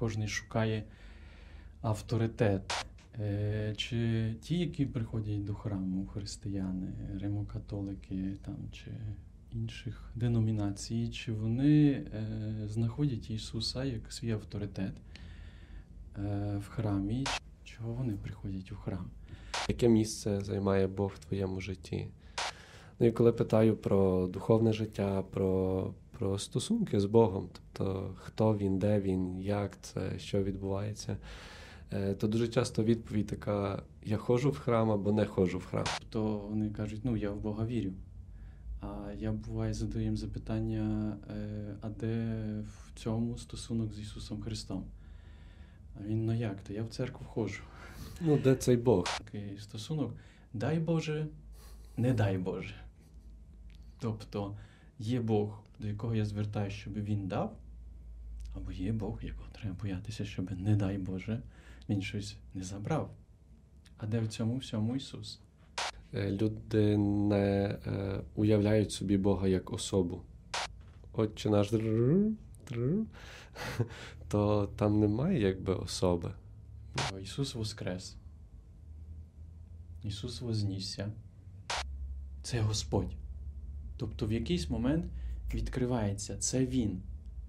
Кожний шукає авторитет. Е, Чи ті, які приходять до храму, християни, римокатолики там, чи інших деномінацій, чи вони е, знаходять Ісуса як свій авторитет е, в храмі? Чого вони приходять у храм? Яке місце займає Бог в твоєму житті? Ну і коли питаю про духовне життя, про, про стосунки з Богом, тобто хто він, де він, як це, що відбувається, е, то дуже часто відповідь така: я ходжу в храм або не ходжу в храм. То вони кажуть, ну я в Бога вірю. А я буває задаю їм запитання, е, а де в цьому стосунок з Ісусом Христом? А він, ну як то? Я в церкву ходжу. Ну, де цей Бог? Такий стосунок, дай Боже, не дай Боже. Тобто є Бог, до якого я звертаюся, щоб він дав, або є Бог, якого треба боятися, щоб, не дай Боже, він щось не забрав. А де в цьому всьому Ісус? Е, Люди не е, уявляють собі Бога як особу. Отче наш, то там немає якби особи. Ісус воскрес. Ісус вознісся. Це Господь. Тобто в якийсь момент відкривається це Він.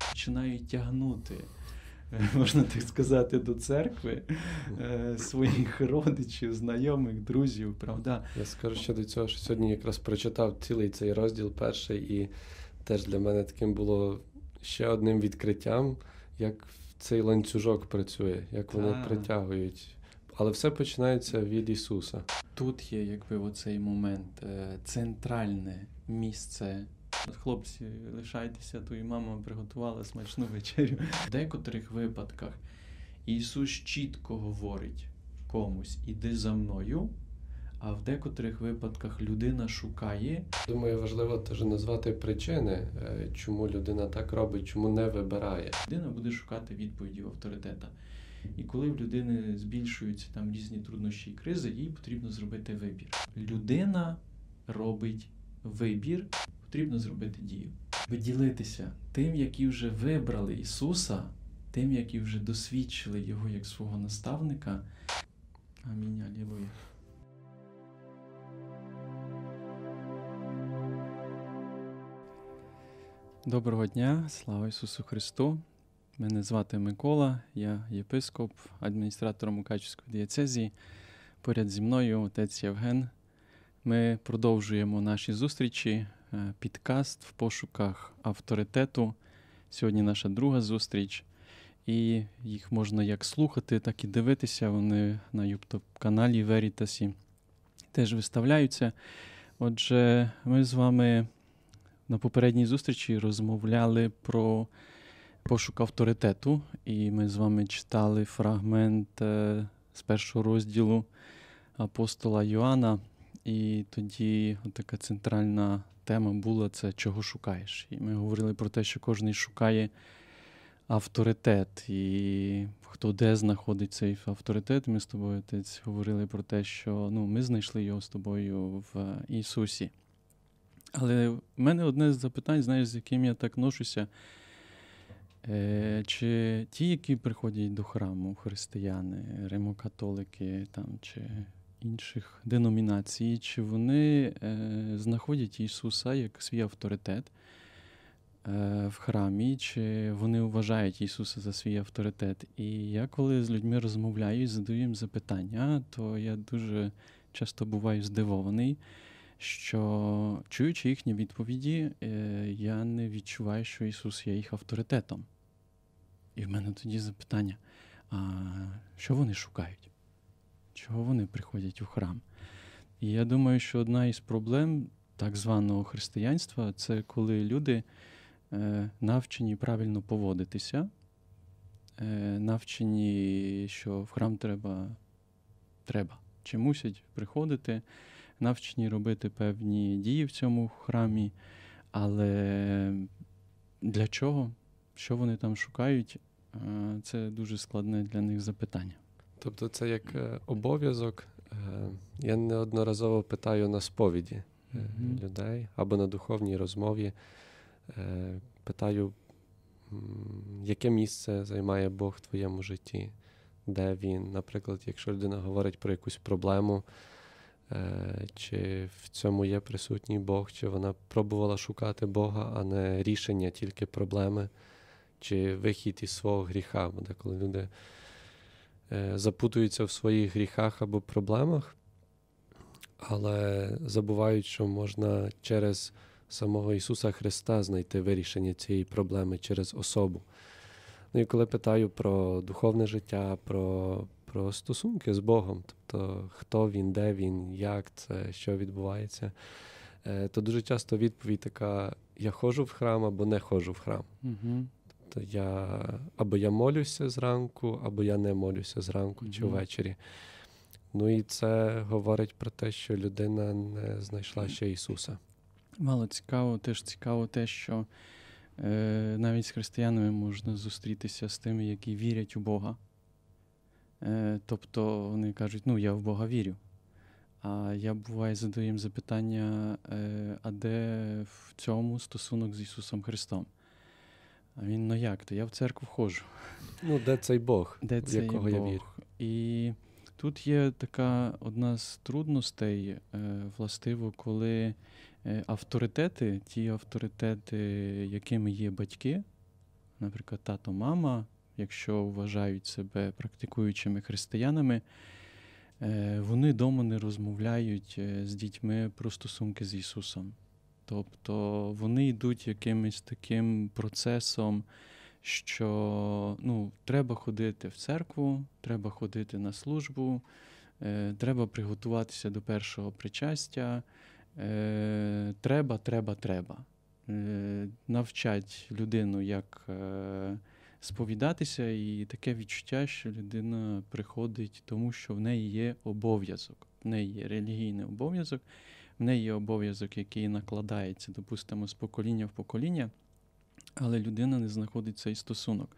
Починають тягнути, можна так сказати, до церкви е, своїх родичів, знайомих, друзів, правда? Я скажу ще до цього, що сьогодні якраз прочитав цілий цей розділ перший, і теж для мене таким було ще одним відкриттям, як цей ланцюжок працює, як вони Так. притягують. Але все починається від Ісуса. Тут є якби оцей момент, е, центральне місце. Хлопці, лишайтеся, то і мама приготувала смачну вечерю. В декотрих випадках Ісус чітко говорить комусь іди за мною, а в декотрих випадках людина шукає. Думаю, важливо теж назвати причини, е, чому людина так робить, чому не вибирає. Людина буде шукати відповіді в авторитета. І коли в людини збільшуються там різні труднощі і кризи, їй потрібно зробити вибір. Людина робить вибір, потрібно зробити дію. Виділитися тим, які вже вибрали Ісуса, тим, які вже досвідчили Його як свого наставника. Амінь, алілуя. Доброго дня, слава Ісусу Христу. Мене звати Микола, я єпископ, адміністратор Мукачівської дієцезії. Поряд зі мною отець Євген. Ми продовжуємо наші зустрічі, підкаст в пошуках авторитету. Сьогодні наша друга зустріч, і їх можна як слухати, так і дивитися. Вони на youtube каналі Верітасі теж виставляються. Отже, ми з вами на попередній зустрічі розмовляли про пошук авторитету, і ми з вами читали фрагмент е, з першого розділу апостола Йоанна. І тоді така центральна тема була це чого шукаєш. І ми говорили про те, що кожен шукає авторитет, і хто де знаходить цей авторитет. Ми з тобою отець говорили про те, що ну, ми знайшли його з тобою в Ісусі. Але в мене одне з запитань, знаєш, з яким я так ношуся. Е, Чи ті, які приходять до храму, християни, римокатолики там, чи інших деномінацій, чи вони е, знаходять Ісуса як свій авторитет е, в храмі, чи вони вважають Ісуса за свій авторитет? І я коли з людьми розмовляю і задаю їм запитання, то я дуже часто буваю здивований що чуючи їхні відповіді, е, я не відчуваю, що Ісус є їх авторитетом. І в мене тоді запитання: а що вони шукають? Чого вони приходять у храм? І я думаю, що одна із проблем так званого християнства це коли люди е, навчені правильно поводитися, е, навчені, що в храм треба, треба чи мусять приходити навчені робити певні дії в цьому храмі, але для чого? Що вони там шукають? Е, Це дуже складне для них запитання. Тобто, це як е, обов'язок. Е, Я неодноразово питаю на сповіді Мгм. людей або на духовній розмові. Питаю, яке місце займає Бог в твоєму житті, де він, наприклад, якщо людина говорить про якусь проблему, чи в цьому є присутній Бог, чи вона пробувала шукати Бога, а не рішення, тільки проблеми, чи вихід із свого гріха. Бо деколи люди запутуються в своїх гріхах або проблемах, але забувають, що можна через самого Ісуса Христа знайти вирішення цієї проблеми через особу. Ну і коли питаю про духовне життя, про про стосунки з Богом, тобто хто він, де він, як це, що відбувається, е, то дуже часто відповідь така: я ходжу в храм або не ходжу в храм. Угу. Тобто я або я молюся зранку, або я не молюся зранку угу. чи ввечері. Ну і це говорить про те, що людина не знайшла ще Ісуса. Мало цікаво, теж цікаво те, що е, навіть з християнами можна зустрітися з тими, які вірять у Бога. Е, Тобто вони кажуть, ну я в Бога вірю. А я буває задаю їм запитання, е, а де в цьому стосунок з Ісусом Христом? А він ну як то? Я в церкву ходжу. Ну, де цей Бог, де в якого Бог? я вірю. І тут є така одна з трудностей, е, властиво, коли Е, авторитети, ті авторитети, якими є батьки, наприклад, тато, мама, якщо вважають себе практикуючими християнами, е, вони вдома не розмовляють з дітьми про стосунки з Ісусом. Тобто вони йдуть якимось таким процесом, що ну, треба ходити в церкву, треба ходити на службу, треба приготуватися до першого причастя. Е, треба, треба, треба. Е, навчать людину, як е, сповідатися, і таке відчуття, що людина приходить, тому що в неї є обов'язок, в неї є релігійний обов'язок, в неї є обов'язок, який накладається, допустимо, з покоління в покоління, але людина не знаходить цей стосунок.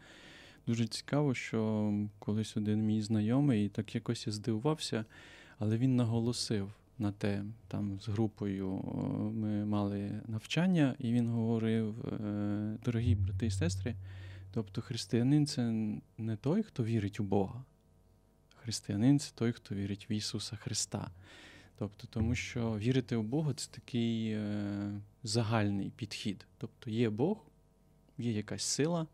Дуже цікаво, що колись один мій знайомий, так якось я здивувався, але він наголосив на те, там з групою ми мали навчання, і він говорив: е, дорогі брати і сестри, тобто християнин це не той, хто вірить у Бога. Християнин це той, хто вірить в Ісуса Христа. Тобто, тому що вірити у Бога це такий е, загальний підхід. Тобто є Бог, є якась сила,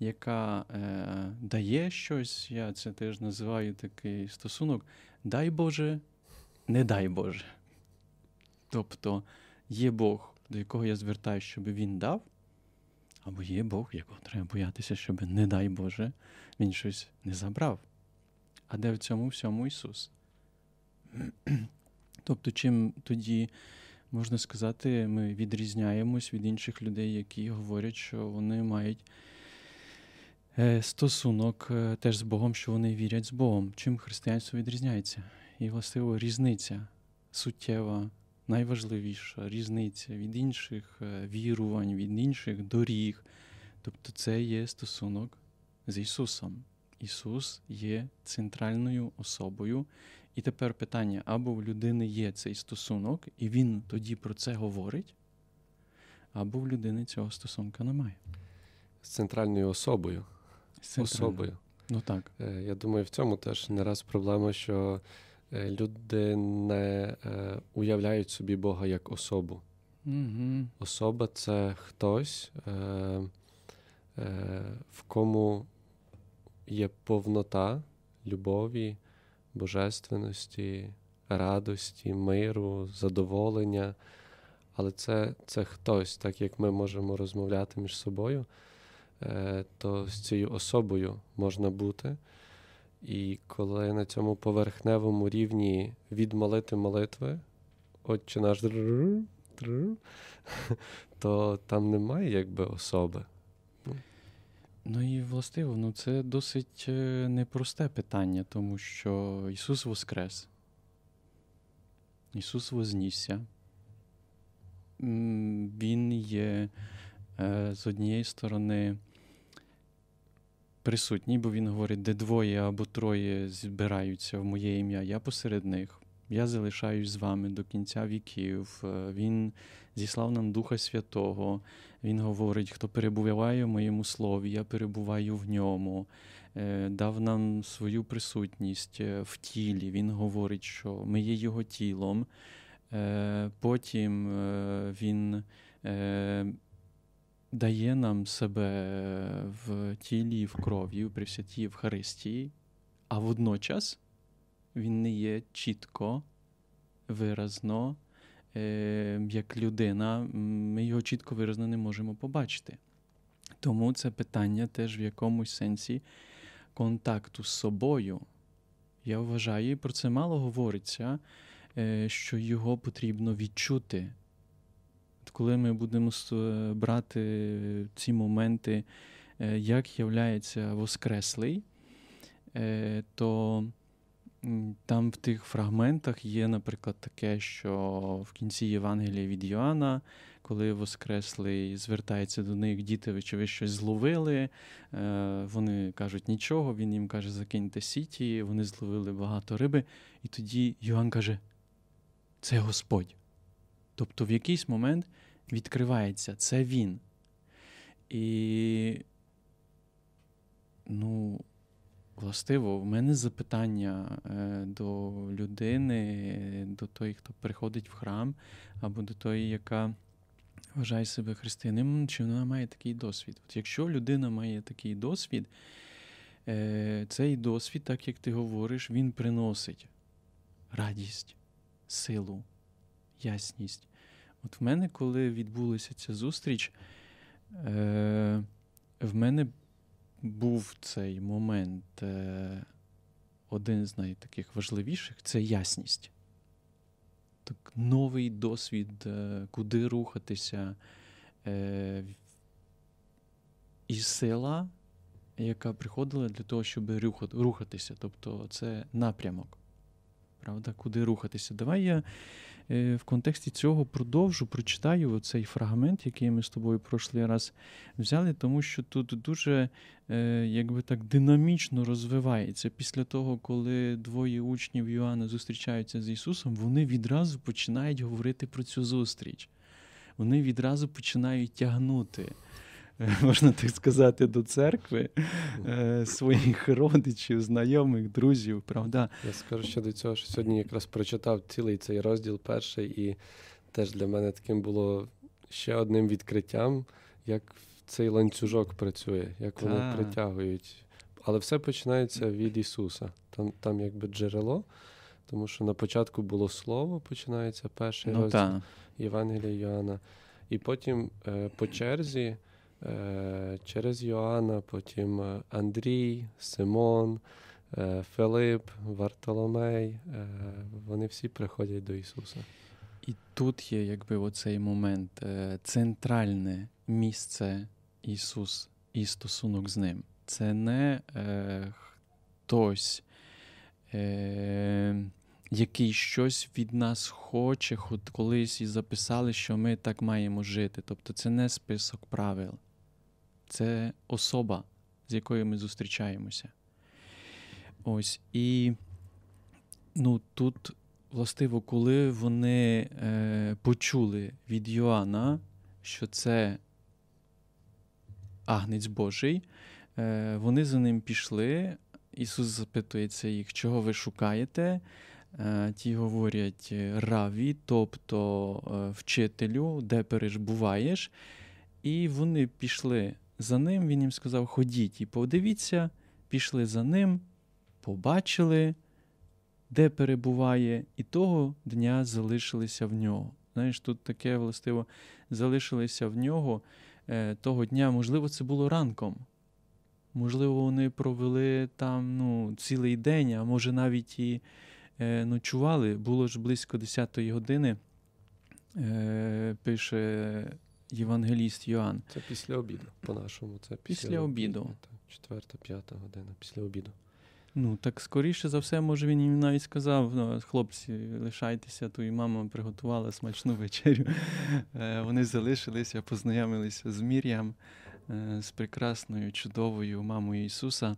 яка е, дає щось. Я це теж називаю такий стосунок. Дай Боже, не дай Боже. Тобто є Бог, до якого я звертаюся, щоб він дав, або є Бог, якого треба боятися, щоб, не дай Боже, він щось не забрав. А де в цьому всьому Ісус? Тобто, чим тоді, можна сказати, ми відрізняємось від інших людей, які говорять, що вони мають е, стосунок е, теж з Богом, що вони вірять з Богом. Чим християнство відрізняється? і властиво різниця суттєва, найважливіша різниця від інших е, вірувань, від інших доріг. Тобто це є стосунок з Ісусом. Ісус є центральною особою. І тепер питання: або в людини є цей стосунок, і він тоді про це говорить, або в людини цього стосунка немає. З центральною особою. З центральною. Особою. Ну так. Е, я думаю, в цьому теж не раз проблема, що Е, люди не е, уявляють собі Бога як особу. Mm-hmm. Особа це хтось, в кому є повнота любові, божественності, радості, миру, задоволення. Але це це хтось, так як ми можемо розмовляти між собою, то з цією особою можна бути. І коли на цьому поверхневому рівні відмолити молитви, отче наш, то там немає якби особи. Ну і властиво, ну це досить е, непросте питання, тому що Ісус Воскрес, Ісус вознісся. Він є е, з однієї сторони присутній, бо він говорить, де двоє або троє збираються в моє ім'я, я посеред них. Я залишаюсь з вами до кінця віків. Е, він зіслав нам Духа Святого. Він говорить, хто перебуває в моєму слові, я перебуваю в ньому. Е, дав нам свою присутність е, в тілі. Він говорить, що ми є його тілом. Потім він дає нам себе в тілі, в крові, в Пресвятій Євхаристії, а водночас він не є чітко, виразно, е, як людина, ми його чітко виразно не можемо побачити. Тому це питання теж в якомусь сенсі контакту з собою. Я вважаю, про це мало говориться, е, що його потрібно відчути. Коли ми будемо брати ці моменти, е, як являється Воскреслий, то там в тих фрагментах є, наприклад, таке, що в кінці Євангелія від Йоанна, коли Воскреслий звертається до них, діти, чи ви щось зловили, е, вони кажуть нічого, він їм каже, закиньте сіті, вони зловили багато риби. І тоді Йоанн каже: це Господь. Тобто в якийсь момент відкривається це він. І ну, Властиво, в мене запитання е, до людини, до тої, хто приходить в храм, або до тої, яка вважає себе християнином, чи вона має такий досвід. От Якщо людина має такий досвід, е, цей досвід, так як ти говориш, він приносить радість, силу, ясність. От в мене, коли відбулася ця зустріч, е, в мене був цей момент е, один з найтаких важливіших це ясність. Так, Новий досвід, е, куди рухатися, е, і сила, яка приходила для того, щоб рухатися. Тобто це напрямок. Правда, куди рухатися? Давай я в контексті цього продовжу прочитаю цей фрагмент, який ми з тобою прошлий раз взяли, тому що тут дуже е, якби так динамічно розвивається. Після того, коли двоє учнів Йоанна зустрічаються з Ісусом, вони відразу починають говорити про цю зустріч. Вони відразу починають тягнути. можна так сказати, до церкви е, своїх родичів, знайомих, друзів. правда? Я скажу ще до цього, що сьогодні якраз прочитав цілий цей розділ перший, і теж для мене таким було ще одним відкриттям, як цей ланцюжок працює, як вони так. притягують. Але все починається від Ісуса. Там там якби джерело, тому що на початку було слово, починається перший ну, розділ Євангелія Йоанна. І потім е, по черзі через Йоанна, потім е, Андрій, Симон, е, Филип, Вартоломей. Вони всі приходять до Ісуса. І тут є якби оцей момент, центральне місце Ісус і стосунок з Ним. Це не е, хтось, е, який щось від нас хоче, хоч колись і записали, що ми так маємо жити. Тобто це не список правил це особа, з якою ми зустрічаємося. Ось. І ну, тут, властиво, коли вони е, почули від Йоанна, що це агнець Божий, е, вони за ним пішли. Ісус запитується їх, чого ви шукаєте. Е, ті говорять раві, тобто е, вчителю, де перебуваєш. І вони пішли за ним, він їм сказав: Ходіть і подивіться, пішли за ним, побачили, де перебуває, і того дня залишилися в нього. Знаєш, тут таке властиво залишилися в нього е, того дня, можливо, це було ранком. Можливо, вони провели там ну, цілий день, а може навіть і е, ночували. Було ж близько 10-ї години, е, пише Євангеліст Йоанн. Це після обіду, по-нашому. Це після, після обіду. Четверта, п'ята година після обіду. Ну, так скоріше за все, може, він їм навіть сказав: ну, хлопці, лишайтеся, то і мама приготувала смачну вечерю. Е, вони залишилися, познайомилися з Мір'ям, е, з прекрасною, чудовою мамою Ісуса.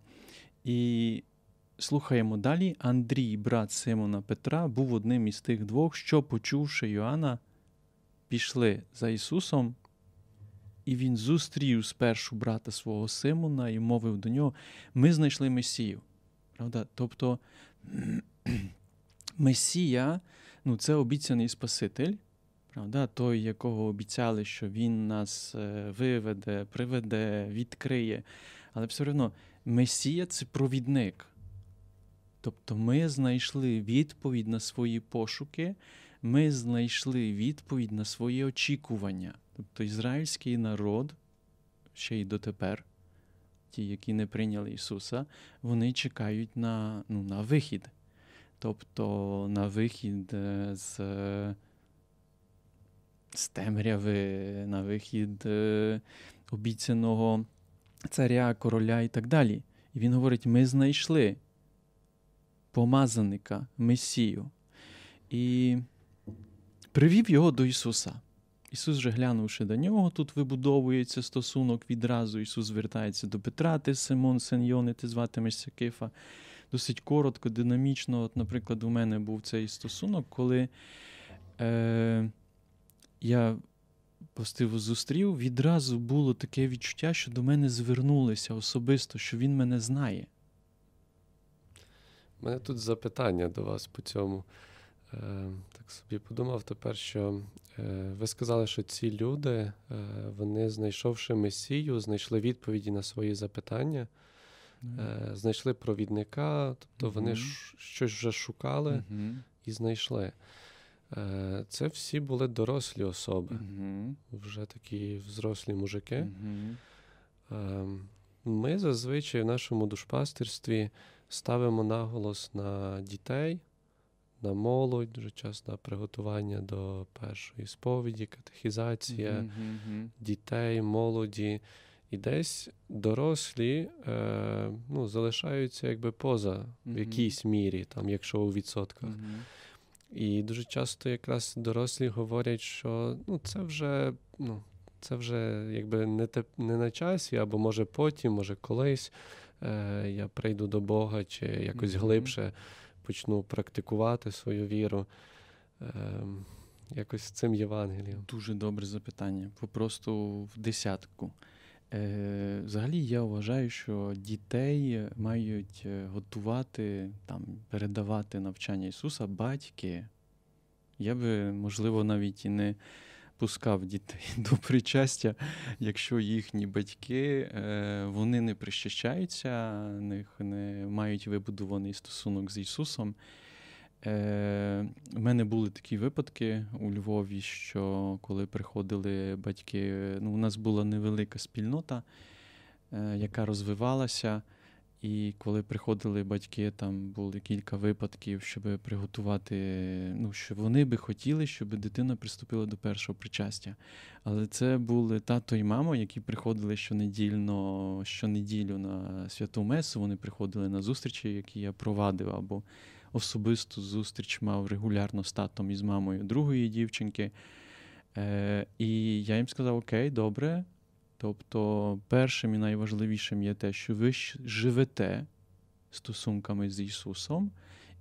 І слухаємо далі. Андрій, брат Симона Петра, був одним із тих двох, що, почувши Йоанна, пішли за Ісусом, і він зустрів спершу брата свого Симона і мовив до нього: Ми знайшли Месію. Правда? Тобто Месія ну, це обіцяний Спаситель, правда? той, якого обіцяли, що Він нас е, виведе, приведе, відкриє. Але все одно Месія це провідник. Тобто ми знайшли відповідь на свої пошуки, ми знайшли відповідь на свої очікування. Тобто ізраїльський народ, ще й дотепер, ті, які не прийняли Ісуса, вони чекають на, ну, на вихід. Тобто на вихід е, з з темряви, на вихід е, обіцяного царя, короля і так далі. І він говорить: ми знайшли помазаника, Месію, і привів його до Ісуса. Ісус, же глянувши до нього, тут вибудовується стосунок відразу. Ісус звертається до Петра, ти Симон, син Йони, ти зватимешся Кифа. Досить коротко, динамічно. От, Наприклад, у мене був цей стосунок, коли е, я постиво зустрів, відразу було таке відчуття, що до мене звернулися особисто, що він мене знає. У мене тут запитання до вас по цьому. Е, Так собі подумав тепер, що е, ви сказали, що ці люди, е, вони, знайшовши Месію, знайшли відповіді на свої запитання, знайшли провідника, тобто mm-hmm. вони щось вже шукали mm-hmm. і знайшли. Це всі були дорослі особи, вже такі взрослі мужики. Ми зазвичай в нашому душпастирстві ставимо наголос на дітей, на молодь, дуже часто на приготування до першої сповіді, катехізація mm-hmm. дітей, молоді. І десь дорослі е, ну, залишаються якби поза mm-hmm. в якійсь мірі, там, якщо у відсотках. І дуже часто якраз дорослі говорять, що ну, це вже ну, це вже якби не те, не на часі, або може потім, може колись е, я прийду до Бога, чи якось mm-hmm. глибше почну практикувати свою віру. Е, якось цим Євангелієм. Дуже добре запитання. Просто в десятку. Е, Взагалі я вважаю, що дітей мають е, готувати, там, передавати навчання Ісуса батьки. Я би, можливо, навіть і не пускав дітей до причастя, якщо їхні батьки е, вони не причащаються, не мають вибудований стосунок з Ісусом. Е, У мене були такі випадки у Львові, що коли приходили батьки, ну, у нас була невелика спільнота, е, яка розвивалася. І коли приходили батьки, там були кілька випадків, щоб приготувати, ну, що вони би хотіли, щоб дитина приступила до першого причастя. Але це були тато і мама, які приходили щонедільно, щонеділю на святу Месу. Вони приходили на зустрічі, які я провадив, або особисту зустріч мав регулярно з татом і з мамою другої дівчинки. Е, І я їм сказав: Окей, добре. Тобто, першим і найважливішим є те, що ви живете стосунками з Ісусом,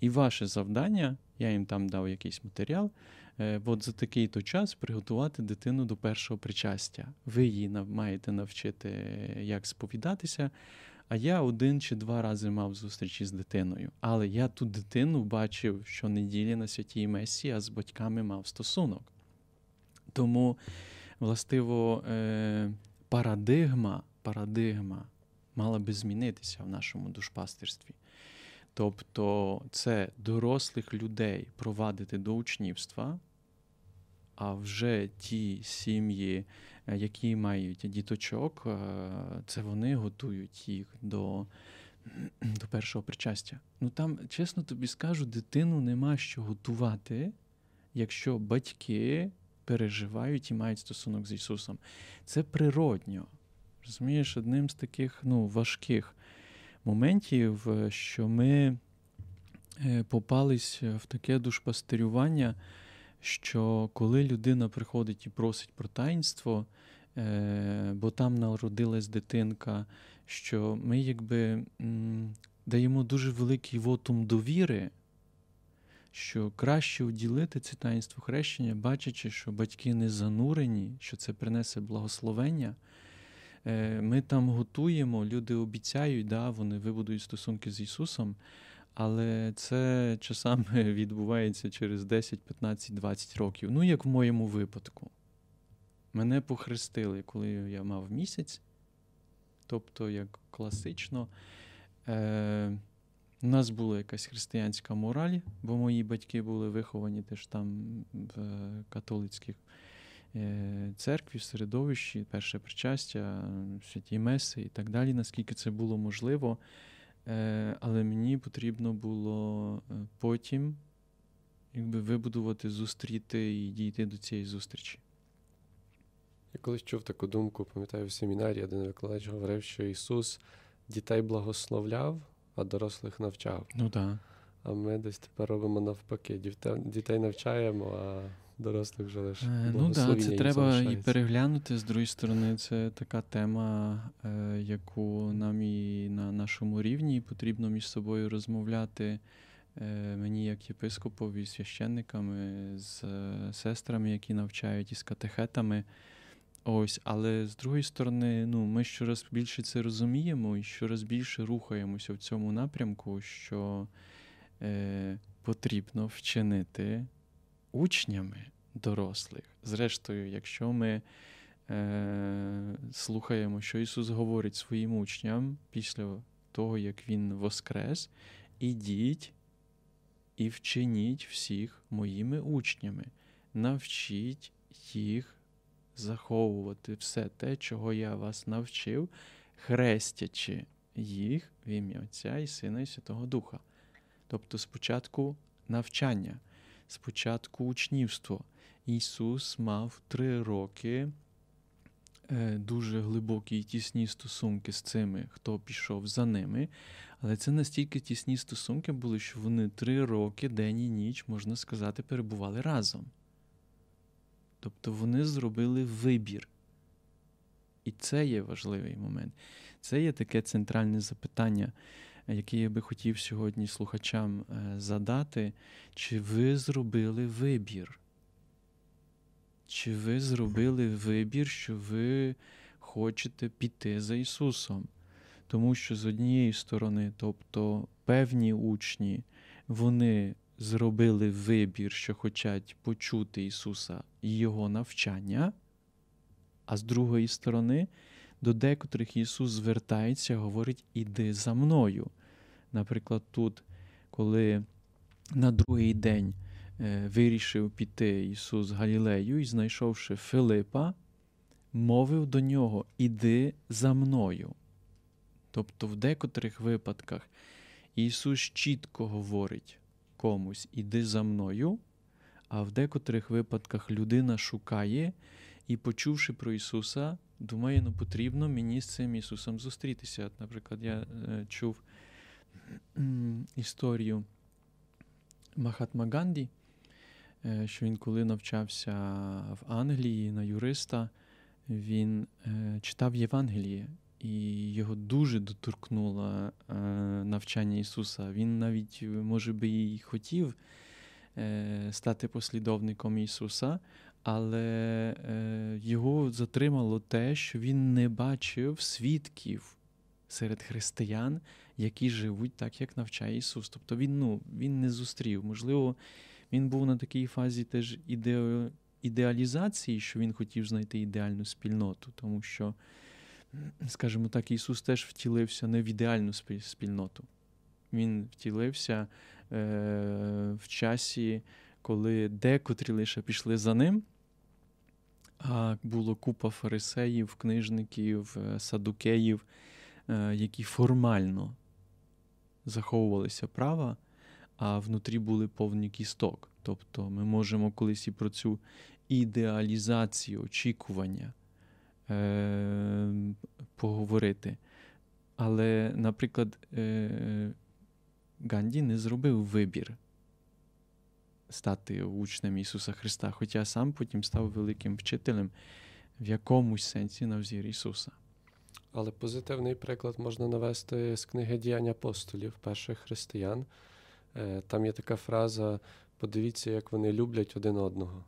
і ваше завдання, я їм там дав якийсь матеріал, е, от за такий-то час приготувати дитину до першого причастя. Ви її маєте навчити, як сповідатися. А я один чи два рази мав зустрічі з дитиною. Але я ту дитину бачив щонеділі на святій Месі, а з батьками мав стосунок. Тому, властиво, е, парадигма парадигма мала би змінитися в нашому душпастирстві. Тобто це дорослих людей провадити до учнівства, а вже ті сім'ї, е, які мають діточок, е, це вони готують їх до до першого причастя. Ну там, чесно тобі скажу, дитину нема що готувати, якщо батьки переживають і мають стосунок з Ісусом. Це природньо. Розумієш, одним з таких ну, важких моментів, е, що ми е, попались в таке душпастерювання, що коли людина приходить і просить про таїнство, е, бо там народилась дитинка, що ми якби даємо дуже великий вотум довіри, що краще уділити це таїнство хрещення, бачачи, що батьки не занурені, що це принесе благословення. Е, ми там готуємо, люди обіцяють, да, вони вибудують стосунки з Ісусом, але це часами відбувається через 10, 15, 20 років. Ну, як в моєму випадку. Мене похрестили, коли я мав місяць. Тобто, як класично, е, у нас була якась християнська мораль, бо мої батьки були виховані теж там в католицьких е, церкві, середовищі, перше причастя, святі меси і так далі, наскільки це було можливо. Е, але мені потрібно було е, потім якби, вибудувати, зустріти і дійти до цієї зустрічі. Я колись чув таку думку, пам'ятаю, в семінарі один викладач говорив, що Ісус дітей благословляв, а дорослих навчав. Ну так. А ми десь тепер робимо навпаки. Дітей навчаємо, а дорослих вже лише. Е, ну так, це треба і переглянути. З другої сторони, це така тема, е, яку нам і на нашому рівні потрібно між собою розмовляти. Е, мені, як єпископові, священниками, з сестрами, які навчають, і з катехетами. Ось, але з другої сторони, ну, ми щораз більше це розуміємо і щораз більше рухаємося в цьому напрямку, що е, потрібно вчинити учнями дорослих. Зрештою, якщо ми е, слухаємо, що Ісус говорить своїм учням після того, як Він воскрес, ідіть і вчиніть всіх моїми учнями, навчіть їх заховувати все те, чого я вас навчив, хрестячи їх в ім'я Отця і Сина і Святого Духа. Тобто спочатку навчання, спочатку учнівство. Ісус мав три роки е, дуже глибокі і тісні стосунки з цими, хто пішов за ними. Але це настільки тісні стосунки були, що вони три роки, день і ніч, можна сказати, перебували разом. Тобто вони зробили вибір. І це є важливий момент. Це є таке центральне запитання, яке я би хотів сьогодні слухачам е, задати. Чи ви зробили вибір? Чи ви зробили вибір, що ви хочете піти за Ісусом? Тому що з однієї сторони, тобто певні учні, вони зробили вибір, що хочуть почути Ісуса і Його навчання, а з другої сторони, до декотрих Ісус звертається, говорить: Іди за мною. Наприклад, тут, коли на другий день е, вирішив піти Ісус Галілею і, знайшовши Филипа, мовив до нього: Іди за мною. Тобто, в декотрих випадках Ісус чітко говорить комусь іди за мною, а в декотрих випадках людина шукає і, почувши про Ісуса, думає, ну потрібно мені з цим Ісусом зустрітися. Наприклад, я е, чув історію Махатма Ганді, е, що він, коли навчався в Англії на юриста, він е, читав Євангеліє і його дуже доторкнуло е, навчання Ісуса. Він навіть, може би, і хотів е, стати послідовником Ісуса, але е, його затримало те, що він не бачив свідків серед християн, які живуть так, як навчає Ісус. Тобто він ну, він не зустрів. Можливо, він був на такій фазі теж ідеалізації, що він хотів знайти ідеальну спільноту, тому що скажімо так, Ісус теж втілився не в ідеальну спільноту. Він втілився е, в часі, коли декотрі лише пішли за ним, а було купа фарисеїв, книжників, е, садукеїв, е, які формально заховувалися права, а внутрі були повні кісток. Тобто ми можемо колись і про цю ідеалізацію очікування е, поговорити. Але, наприклад, е, Ганді не зробив вибір стати учнем Ісуса Христа, хоча сам потім став великим вчителем в якомусь сенсі на взір Ісуса. Але позитивний приклад можна навести з книги діянь апостолів, перших християн. Е, там є така фраза: подивіться, як вони люблять один одного.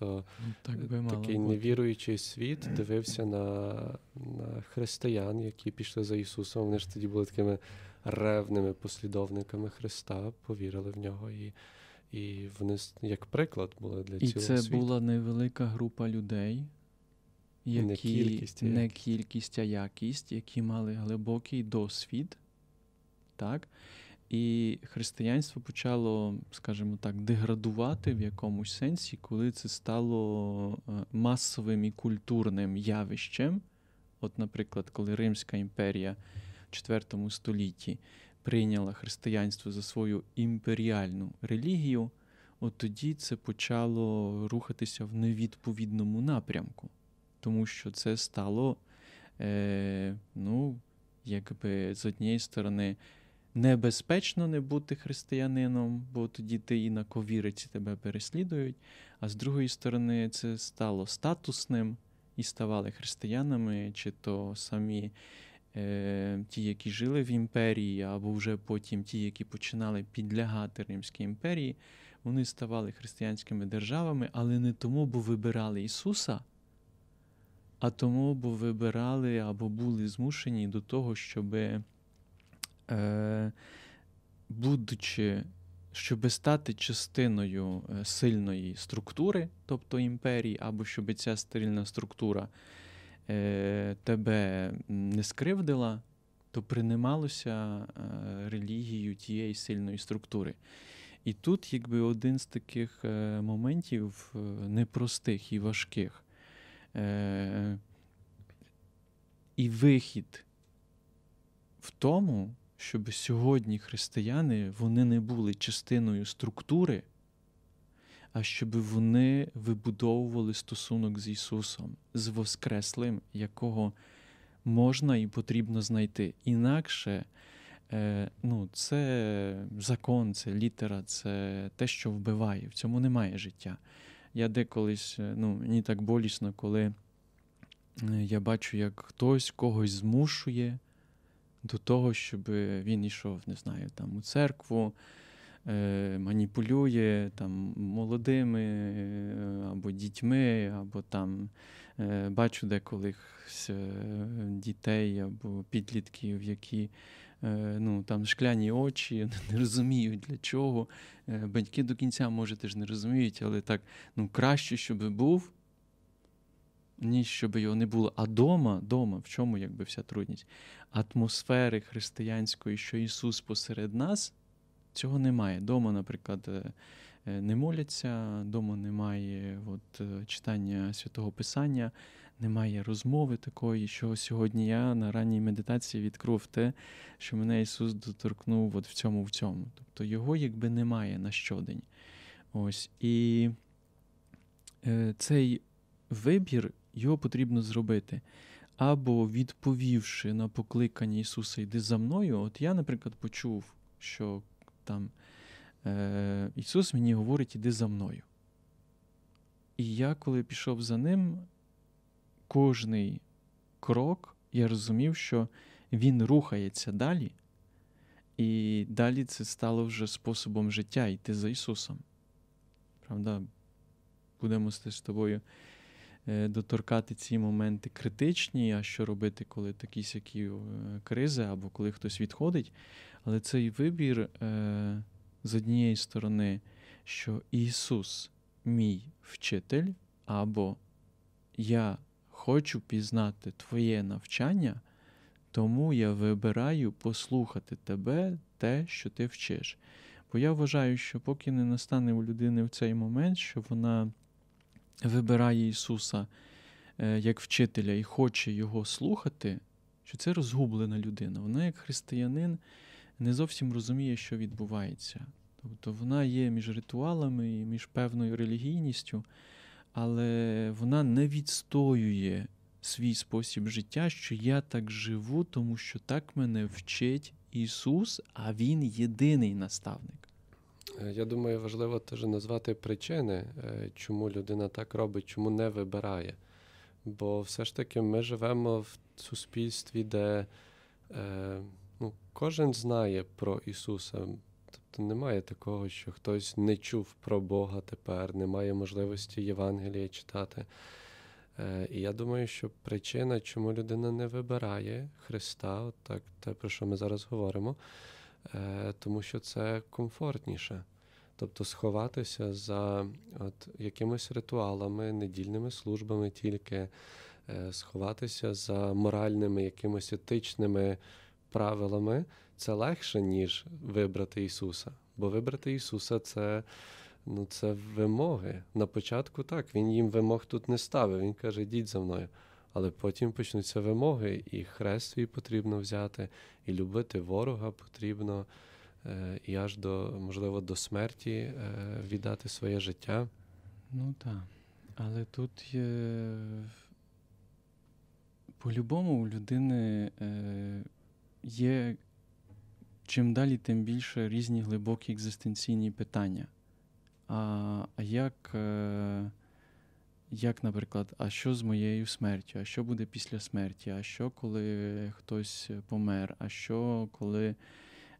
Тобто так би мало такий бути. невіруючий світ дивився на на християн, які пішли за Ісусом. Вони ж тоді були такими ревними послідовниками Христа, повірили в нього. І і вони як приклад були для і цілого це світу. була невелика група людей, які не кількість, а не кількість, а якість, які мали глибокий досвід. Так? І християнство почало, скажімо так, деградувати в якомусь сенсі, коли це стало е, масовим і культурним явищем. От, наприклад, коли Римська імперія в IV столітті прийняла християнство за свою імперіальну релігію, от тоді це почало рухатися в невідповідному напрямку, тому що це стало, е, ну, якби з однієї сторони. Небезпечно не бути християнином, бо тоді ти і тебе переслідують. А з другої сторони, це стало статусним і ставали християнами, чи то самі е, ті, які жили в імперії, або вже потім ті, які починали підлягати Римській імперії, вони ставали християнськими державами, але не тому, бо вибирали Ісуса, а тому, бо вибирали або були змушені до того, щоби е, будучи, щоб стати частиною е, сильної структури, тобто імперії, або щоб ця стерильна структура е, тебе не скривдила, то приймалося е, релігією тієї сильної структури. І тут, якби один з таких е, моментів непростих і важких. І вихід в тому, щоб сьогодні християни вони не були частиною структури, а щоб вони вибудовували стосунок з Ісусом, з Воскреслим, якого можна і потрібно знайти. Інакше е, ну, це закон, це літера, це те, що вбиває. В цьому немає життя. Я деколись, ну, мені так болісно, коли я бачу, як хтось когось змушує до того, щоб він йшов, не знаю, там у церкву, е, маніпулює там молодими е, або дітьми, або там е, бачу деколись е, дітей або підлітків, які е, ну, там шкляні очі, не розуміють для чого. Батьки до кінця, може, теж не розуміють, але так ну, краще, щоб був. Ніж щоб його не було. А дома, дома, в чому якби вся трудність? Атмосфери християнської, що Ісус посеред нас, цього немає. Дома, наприклад, не моляться, дома немає от, читання святого Писання, немає розмови такої, що сьогодні я на ранній медитації відкрив те, що мене Ісус доторкнув от в цьому в цьому. Тобто його якби немає на щодень. Ось. І е, цей вибір його потрібно зробити. Або відповівши на покликання Ісуса Йди за мною, от я, наприклад, почув, що там е, Ісус мені говорить, іди за мною. І я, коли пішов за ним, кожний крок я розумів, що Він рухається далі, і далі це стало вже способом життя йти за Ісусом. Правда, будемо з тобою доторкати ці моменти критичні, а що робити, коли такі сякі кризи, або коли хтось відходить. Але цей вибір е, з однієї сторони, що Ісус мій вчитель, або я хочу пізнати Твоє навчання, тому я вибираю послухати тебе те, що ти вчиш. Бо я вважаю, що поки не настане у людини в цей момент, що вона вибирає Ісуса як вчителя і хоче Його слухати, що це розгублена людина. Вона, як християнин, не зовсім розуміє, що відбувається. Тобто вона є між ритуалами і між певною релігійністю, але вона не відстоює свій спосіб життя, що я так живу, тому що так мене вчить Ісус, а Він єдиний наставник. Я думаю, важливо теж назвати причини, чому людина так робить, чому не вибирає. Бо все ж таки ми живемо в суспільстві, де е, ну, кожен знає про Ісуса. Тобто немає такого, що хтось не чув про Бога тепер, немає можливості Євангелія читати. Е, І я думаю, що причина, чому людина не вибирає Христа, так те, про що ми зараз говоримо, е, тому що це комфортніше. Тобто сховатися за от, якимись ритуалами, недільними службами тільки, е, сховатися за моральними, якимись етичними правилами, це легше, ніж вибрати Ісуса. Бо вибрати Ісуса це ну, це вимоги. На початку так, Він їм вимог тут не ставив. Він каже, йдіть за мною. Але потім почнуться вимоги, і хрест свій потрібно взяти, і любити ворога потрібно. Е, і аж до, можливо, до смерті е, віддати своє життя. Ну так. Але тут є. По-любому у людини е, є чим далі, тим більше різні глибокі екзистенційні питання. А а як, як, наприклад, а що з моєю смертю? А що буде після смерті? А що, коли хтось помер? А що, коли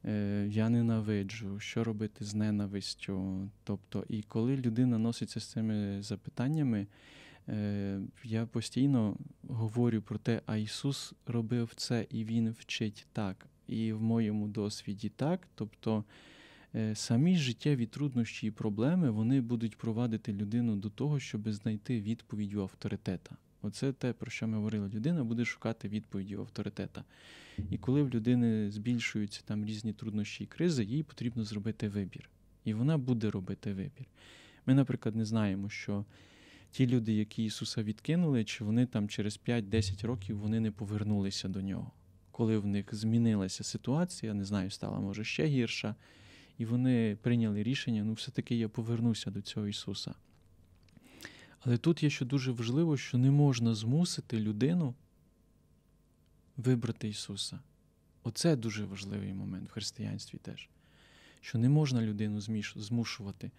Е, я ненавиджу, що робити з ненавистю. Тобто, і коли людина носиться з цими запитаннями, е, я постійно говорю про те, а Ісус робив це і Він вчить так. І в моєму досвіді так. Тобто самі життєві труднощі і проблеми вони будуть провадити людину до того, щоб знайти відповідь у авторитета. Оце те, про що ми говорили. Людина буде шукати відповіді у авторитета. І коли в людини збільшуються там різні труднощі і кризи, їй потрібно зробити вибір. І вона буде робити вибір. Ми, наприклад, не знаємо, що ті люди, які Ісуса відкинули, чи вони там через 5-10 років вони не повернулися до нього. Коли в них змінилася ситуація, не знаю, стала може ще гірша, і вони прийняли рішення: ну, все-таки я повернуся до цього Ісуса. Але тут є ще дуже важливо, що не можна змусити людину вибрати Ісуса. Оце дуже важливий момент в християнстві теж. Що не можна людину змушувати.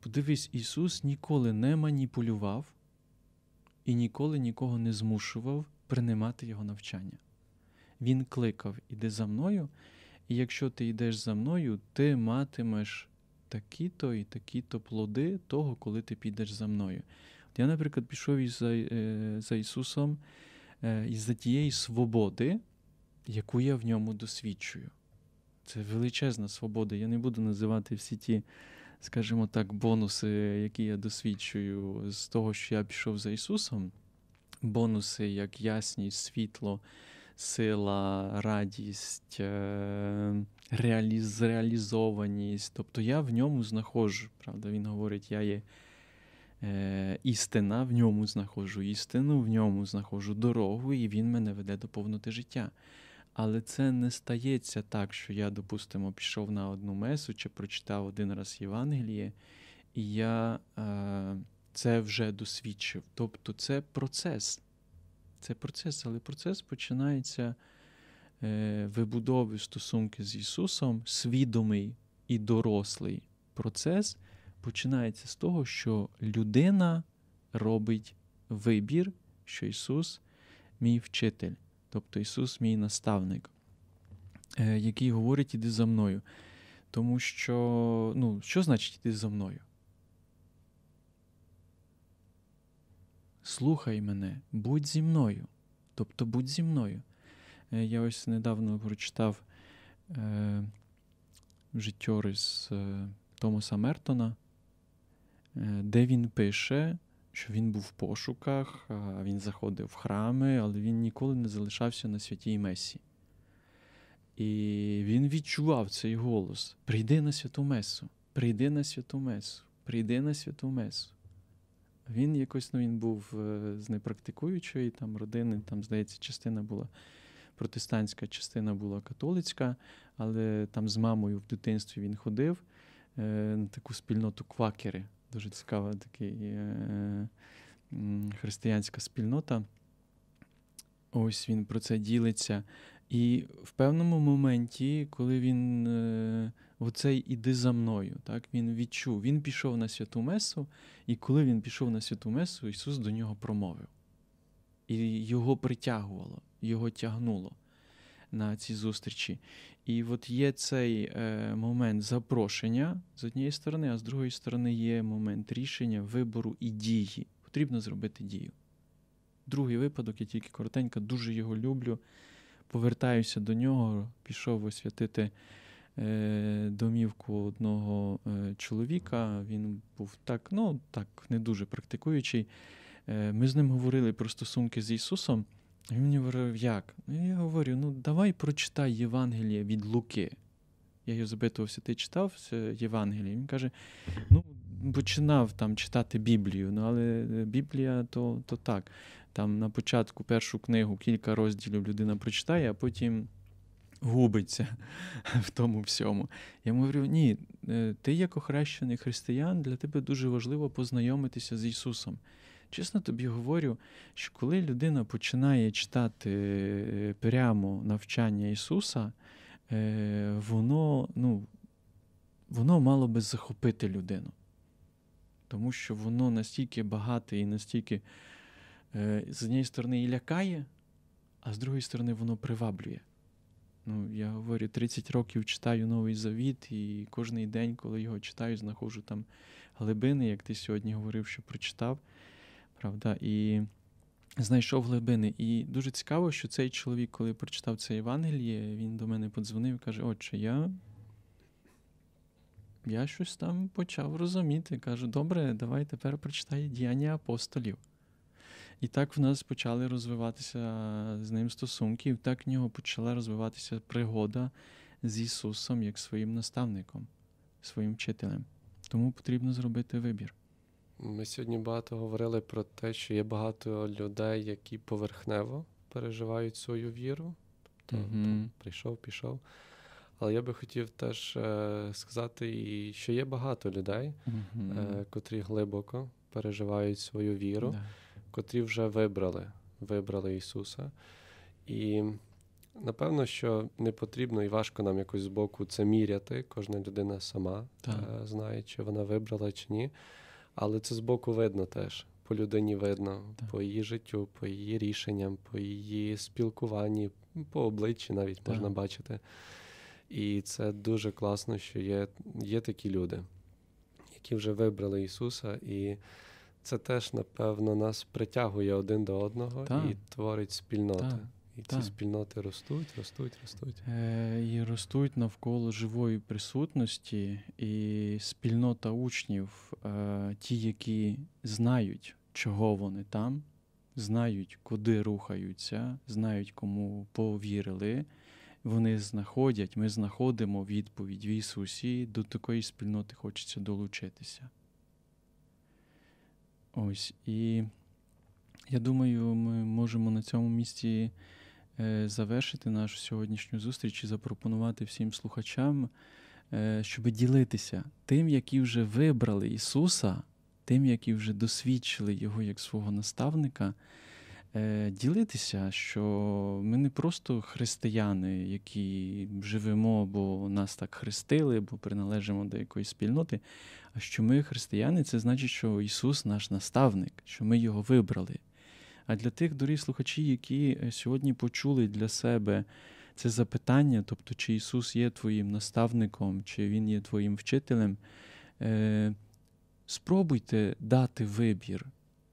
Подивись, Ісус ніколи не маніпулював і ніколи нікого не змушував приймати Його навчання. Він кликав, іди за мною, і якщо ти йдеш за мною, ти матимеш такі-то і такі-то плоди того, коли ти підеш за мною. Я, наприклад, пішов із за, е, за Ісусом е, із-за тієї свободи, яку я в ньому досвідчую. Це величезна свобода. Я не буду називати всі ті, скажімо так, бонуси, які я досвідчую з того, що я пішов за Ісусом. Бонуси, як ясність, світло, сила, радість, е, реаліз, реалізованість. Тобто я в ньому знаходжу. Правда, Він говорить, я є е, істина, в ньому знаходжу істину, в ньому знаходжу дорогу, і він мене веде до повноти життя. Але це не стається так, що я, допустимо, пішов на одну месу чи прочитав один раз Євангеліє, і я е, це вже досвідчив. Тобто це процес. Це процес, але процес починається е, вибудови стосунки з Ісусом, свідомий і дорослий процес починається з того, що людина робить вибір, що Ісус мій вчитель, тобто Ісус мій наставник, е, який говорить іди за мною. Тому що, ну, що значить іди за мною? Слухай мене, будь зі мною. Тобто будь зі мною. Е, я ось недавно прочитав е, життєрис е, Томаса Мертона, е, де він пише, що він був в пошуках, він заходив в храми, але він ніколи не залишався на святій Месі. І він відчував цей голос: Прийди на святу Месу, прийди на святу Месу, прийди на святу Месу. Він якось ну, він був е, з непрактикуючої там родини, там, здається, частина була протестантська, частина була католицька, але там з мамою в дитинстві він ходив е, на таку спільноту квакери. Дуже цікава така е, християнська спільнота. Ось він про це ділиться. І в певному моменті, коли він е, оцей іди за мною, так, він відчув, він пішов на святу Месу, і коли він пішов на святу Месу, Ісус до нього промовив. і його притягувало, його тягнуло на ці зустрічі. І от є цей е, момент запрошення з однієї сторони, а з другої сторони є момент рішення вибору і дії. Потрібно зробити дію. Другий випадок, я тільки коротенько, дуже його люблю. Повертаюся до нього, пішов освятити е, домівку одного е, чоловіка. Він був так, ну так, не дуже практикуючий. Е, ми з ним говорили про стосунки з Ісусом. Він мені говорив, як? Ну, я говорю: ну давай прочитай Євангеліє від Луки. Я його запитувався, ти читав Євангеліє? Він каже: ну, починав там читати Біблію, ну але Біблія то, то так. Там на початку першу книгу кілька розділів людина прочитає, а потім губиться в тому всьому. Я говорю: ні, е, ти як охрещений християн, для тебе дуже важливо познайомитися з Ісусом. Чесно тобі говорю, що коли людина починає читати е, прямо навчання Ісуса, е, воно ну, воно мало би захопити людину. Тому що воно настільки багате і настільки, з однієї сторони, і лякає, а з другої сторони, воно приваблює. Ну, Я говорю, 30 років читаю Новий Завіт, і кожен день, коли його читаю, знаходжу там глибини, як ти сьогодні говорив, що прочитав правда, і знайшов глибини. І дуже цікаво, що цей чоловік, коли прочитав це Євангеліє, він до мене подзвонив і каже: Отче, я я щось там почав розуміти. Кажу, добре, давай тепер прочитай діяння апостолів. І так в нас почали розвиватися з ним стосунки, і так в нього почала розвиватися пригода з Ісусом як своїм наставником, своїм вчителем. Тому потрібно зробити вибір. Ми сьогодні багато говорили про те, що є багато людей, які поверхнево переживають свою віру. Тобто mm-hmm. прийшов, пішов. Але я би хотів теж е, сказати, і що є багато людей, mm-hmm. е, котрі глибоко переживають свою віру, yeah. Котрі вже вибрали, вибрали Ісуса. І напевно, що не потрібно і важко нам якось збоку це міряти. Кожна людина сама е, знає, чи вона вибрала, чи ні. Але це збоку видно теж. По людині видно, так. по її життю, по її рішенням, по її спілкуванні, по обличчі навіть так. можна бачити. І це дуже класно, що є, є такі люди, які вже вибрали Ісуса, і це теж, напевно, нас притягує один до одного так. і творить спільноти. І так. ці спільноти ростуть, ростуть, ростуть. Е, І ростуть навколо живої присутності, і спільнота учнів, е, ті, які знають, чого вони там, знають, куди рухаються, знають, кому повірили. Вони знаходять, ми знаходимо відповідь в Ісусі, до такої спільноти хочеться долучитися. Ось. І я думаю, ми можемо на цьому місці. Е, завершити нашу сьогоднішню зустріч і запропонувати всім слухачам, е, щоб ділитися тим, які вже вибрали Ісуса, тим, які вже досвідчили Його як свого наставника. Е, ділитися, що ми не просто християни, які живемо, бо нас так хрестили, бо приналежимо до якоїсь спільноти. А що ми християни, це значить, що Ісус наш наставник, що ми його вибрали. А для тих дорогі слухачі, які е, сьогодні почули для себе це запитання, тобто, чи Ісус є твоїм наставником, чи Він є твоїм вчителем, е, спробуйте дати вибір.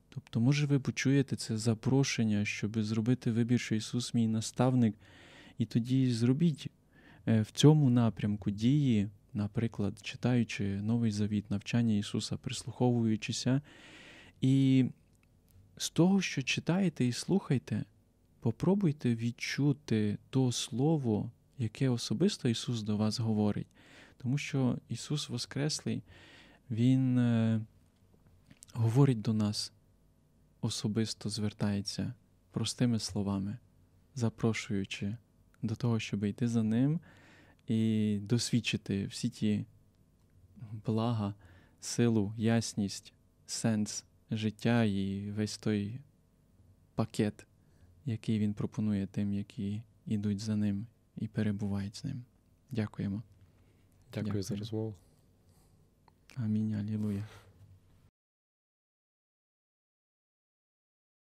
Тобто, може, ви почуєте це запрошення, щоб зробити вибір, що Ісус мій наставник, і тоді зробіть е, в цьому напрямку дії, наприклад, читаючи Новий Завіт, навчання Ісуса, прислуховуючися. І з того, що читаєте і слухаєте, попробуйте відчути то Слово, яке особисто Ісус до вас говорить. Тому що Ісус Воскреслий, Він е, говорить до нас, особисто звертається простими словами, запрошуючи до того, щоб йти за Ним і досвідчити всі ті блага, силу, ясність, сенс життя і весь той пакет, який він пропонує тим, які йдуть за ним і перебувають з ним. Дякуємо. Дякую, Дякую. за розмову. Амінь. Алілуя.